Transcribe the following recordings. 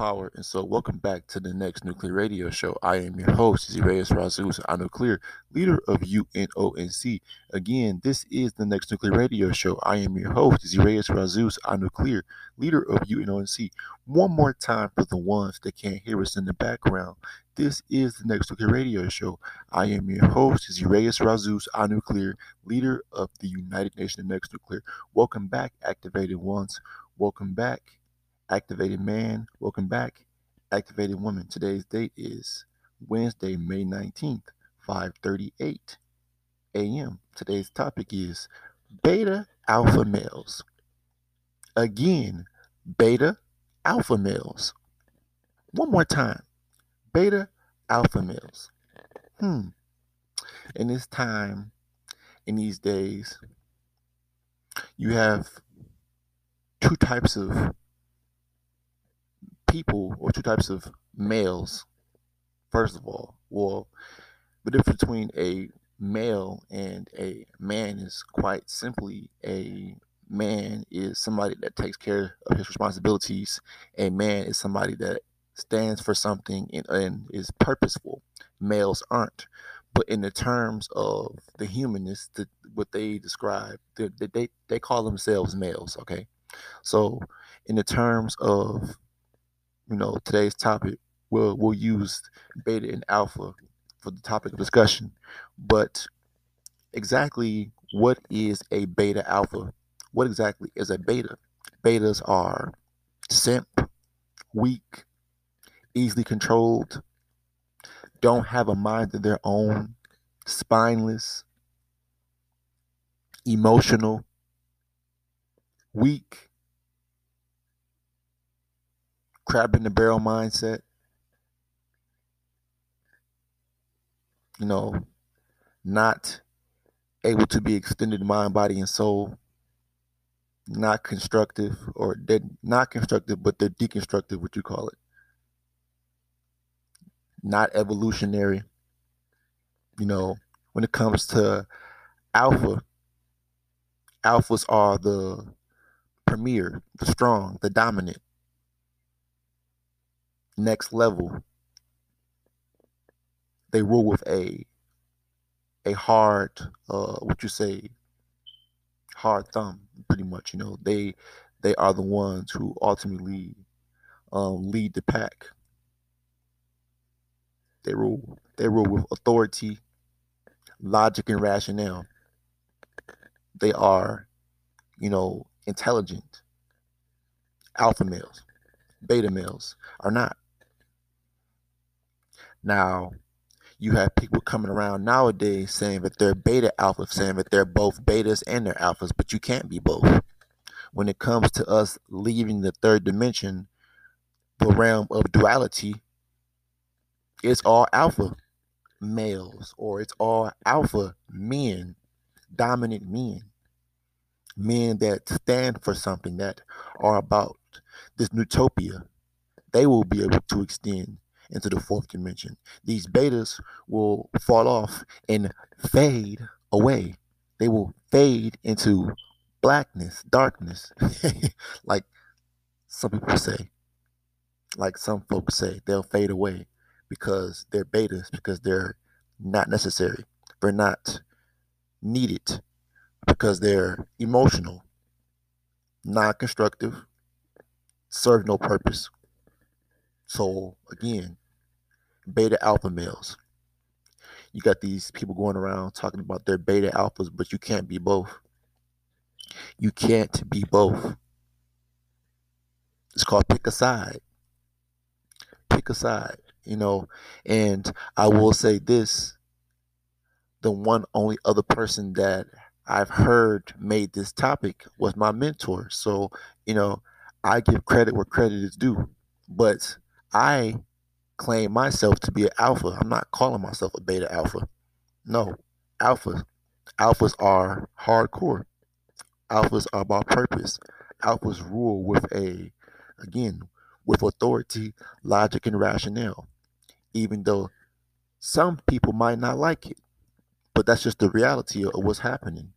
power, and so welcome back to the next nuclear radio show. I am your host, Zireus Razus, a nuclear leader of UNONC. Again, this is the next nuclear radio show. I am your host, Zireus Razus, a nuclear leader of UNONC. One more time for the ones that can't hear us in the background. This is the next nuclear radio show. I am your host, Zireus Razus, a nuclear leader of the United Nations Next Nuclear. Welcome back, activated ones. Welcome back Activated man, welcome back. Activated woman. Today's date is Wednesday, May 19th, 5:38 a.m. Today's topic is beta alpha males. Again, beta alpha males. One more time. Beta alpha males. Hmm. In this time, in these days, you have two types of people or two types of males. First of all, well, the difference between a male and a man is quite simply a man is somebody that takes care of his responsibilities. A man is somebody that stands for something and, and is purposeful. Males aren't. But in the terms of the humanists, the, what they describe, they, they, they call themselves males, okay? So, in the terms of you know, today's topic, we'll we'll use beta and alpha for the topic of discussion. But exactly what is a beta alpha? What exactly is a beta? Betas are simp, weak, easily controlled, don't have a mind of their own, spineless, emotional, weak, crab in the barrel mindset. You know, not able to be extended mind, body, and soul. Not constructive, or they're not constructive, but they're deconstructive, what you call it. Not evolutionary. You know, when it comes to alpha, alphas are the premier, the strong, the dominant next level. They rule with a a hard uh what you say hard thumb pretty much you know? They they are the ones who ultimately um, lead the pack. They rule they rule with authority logic and rationale. They are you know intelligent. Alpha males beta males are not now, you have people coming around nowadays saying that they're beta alpha, saying that they're both betas and they're alphas, but you can't be both. When it comes to us leaving the third dimension, the realm of duality, it's all alpha males or it's all alpha men, dominant men, men that stand for something that are about this utopia. They will be able to extend into the fourth dimension. These betas will fall off and fade away. They will fade into blackness, darkness, like some people say. Like some folks say, they'll fade away because they're betas, because they're not necessary. They're not needed because they're emotional, non constructive, serve no purpose. So, again, beta alpha males. You got these people going around talking about their beta alphas, but you can't be both. You can't be both. It's called pick a side. Pick a side, you know. And I will say this the one only other person that I've heard made this topic was my mentor. So, you know, I give credit where credit is due. But I claim myself to be an alpha. I'm not calling myself a beta alpha. No, alphas. Alphas are hardcore. Alphas are about purpose. Alphas rule with a, again, with authority, logic, and rationale. Even though some people might not like it, but that's just the reality of what's happening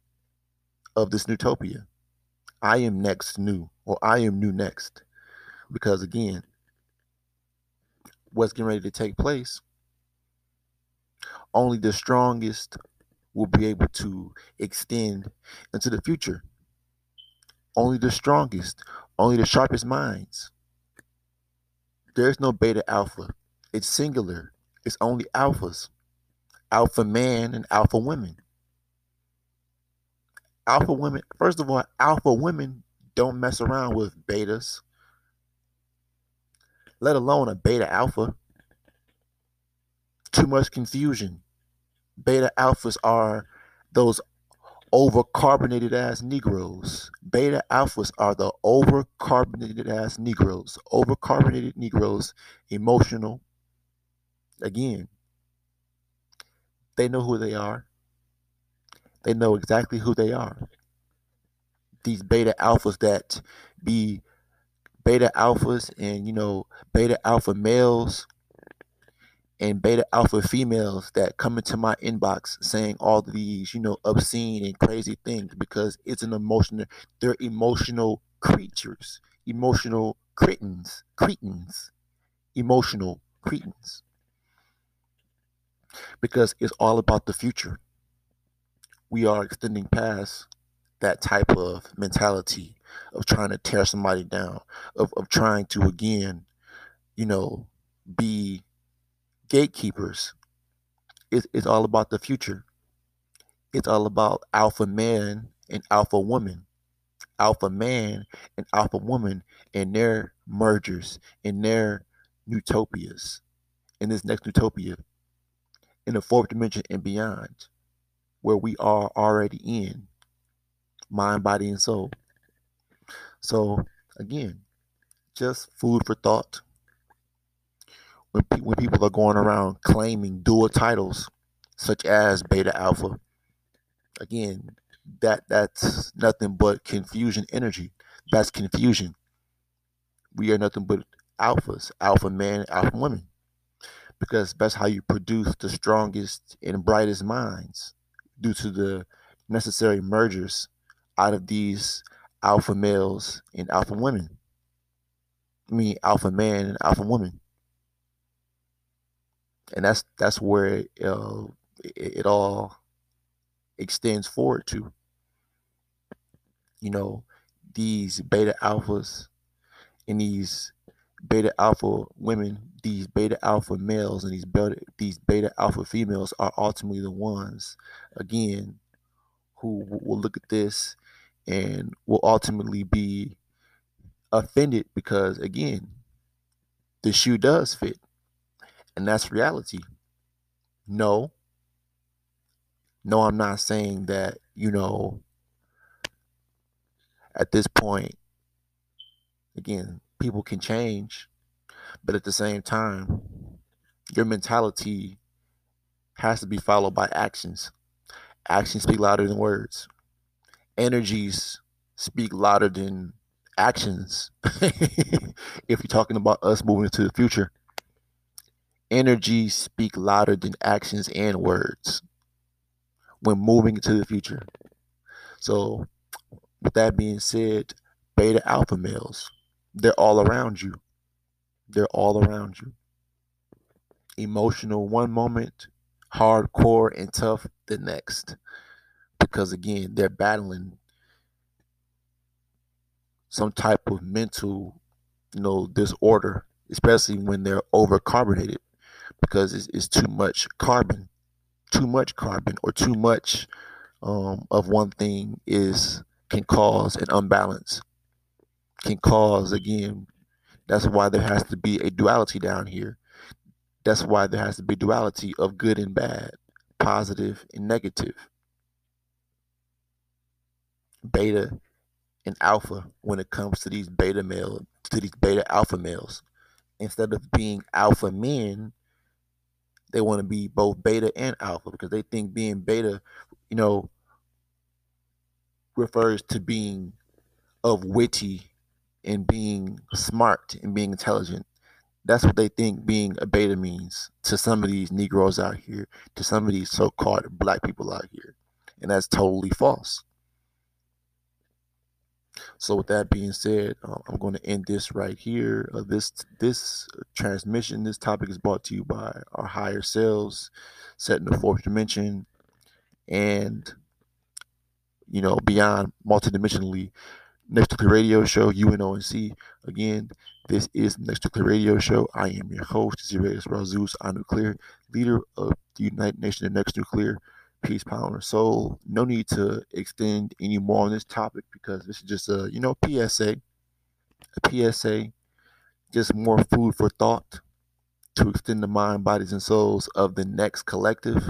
of this utopia. I am next new, or I am new next. Because again, what's getting ready to take place, only the strongest will be able to extend into the future. Only the strongest, only the sharpest minds. There's no beta alpha. It's singular. It's only alphas. Alpha man and alpha women. Alpha women, first of all, alpha women don't mess around with betas, let alone a beta alpha. Too much confusion. Beta alphas are those overcarbonated ass Negroes. Beta alphas are the overcarbonated ass Negroes. Overcarbonated Negroes, emotional. Again, they know who they are. They know exactly who they are. These beta alphas that be beta alphas and, you know, beta alpha males and beta alpha females that come into my inbox saying all these, you know, obscene and crazy things because it's an emotional, they're emotional creatures, emotional cretins, cretins, emotional cretins. Because it's all about the future. We are extending past that type of mentality of trying to tear somebody down, of, of trying to again, you know, be gatekeepers. It's, it's all about the future. It's all about alpha man and alpha woman. Alpha man and alpha woman and their mergers, and their utopias, in this next utopia, in the fourth dimension and beyond, where we are already in mind, body, and soul. So, again, just food for thought. When, pe- when people are going around claiming dual titles such as beta alpha again that that's nothing but confusion energy. That's confusion. We are nothing but alphas alpha men, alpha women because that's how you produce the strongest and brightest minds due to the necessary mergers out of these alpha males and alpha women I mean alpha man and alpha woman and that's that's where it, uh, it, it all extends forward to. You know, these beta alphas and these beta alpha women, these beta alpha males, and these beta these beta alpha females are ultimately the ones, again, who will look at this and will ultimately be offended because again, the shoe does fit. And that's reality. No. No, I'm not saying that, you know, at this point, again, people can change, but at the same time, your mentality has to be followed by actions. Actions speak louder than words. Energies speak louder than actions. if you're talking about us moving into the future energies speak louder than actions and words when moving into the future. So, with that being said, beta alpha males, they're all around you. They're all around you. Emotional one moment, hardcore and tough the next. Because again, they're battling some type of mental, you know, disorder, especially when they're overcarbonated because it's, it's too much carbon. Too much carbon or too much um, of one thing is can cause an unbalance. Can cause again. That's why there has to be a duality down here. That's why there has to be duality of good and bad, positive and negative, beta and alpha when it comes to these beta male to these beta alpha males. Instead of being alpha men, they want to be both beta and alpha because they think being beta, you know, refers to being of witty and being smart and being intelligent. That's what they think being a beta means to some of these Negroes out here, to some of these so called black people out here. And that's totally false. So with that being said, uh, I'm going to end this right here. Uh, this this transmission, this topic is brought to you by our higher selves, set in the fourth dimension, and you know beyond multidimensionally. Next to the radio show, UNONC. Again, this is the Next Nuclear Radio Show. I am your host, Zirayus Razus Nuclear, leader of the United Nations of Next Nuclear Peace, Power, and Soul. No need to extend any more on this topic because this is just a, you know, PSA. A PSA, just more food for thought to extend the mind, bodies, and souls of the next collective,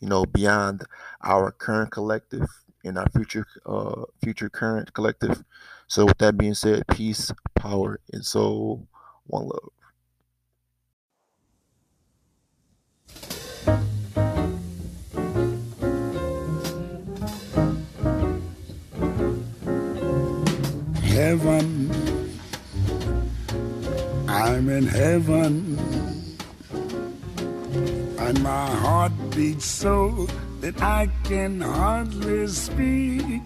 you know, beyond our current collective and our future uh future current collective. So with that being said, peace, power, and soul, one love. Heaven, I'm in heaven, and my heart beats so that I can hardly speak.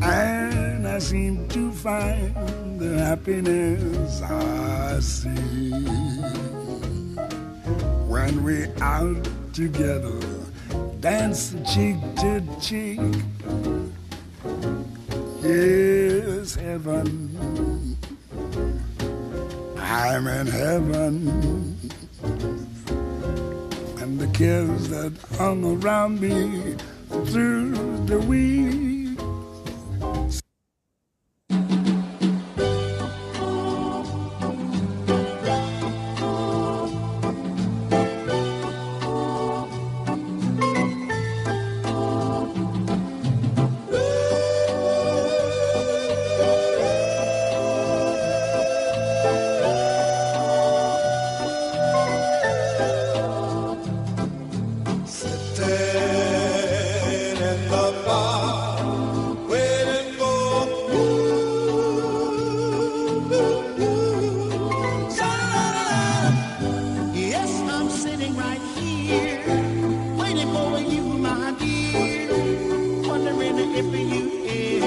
And I seem to find the happiness I see when we're out together, dance cheek to cheek. Yes, heaven, I'm in heaven, and the cares that hung around me through the week If you in.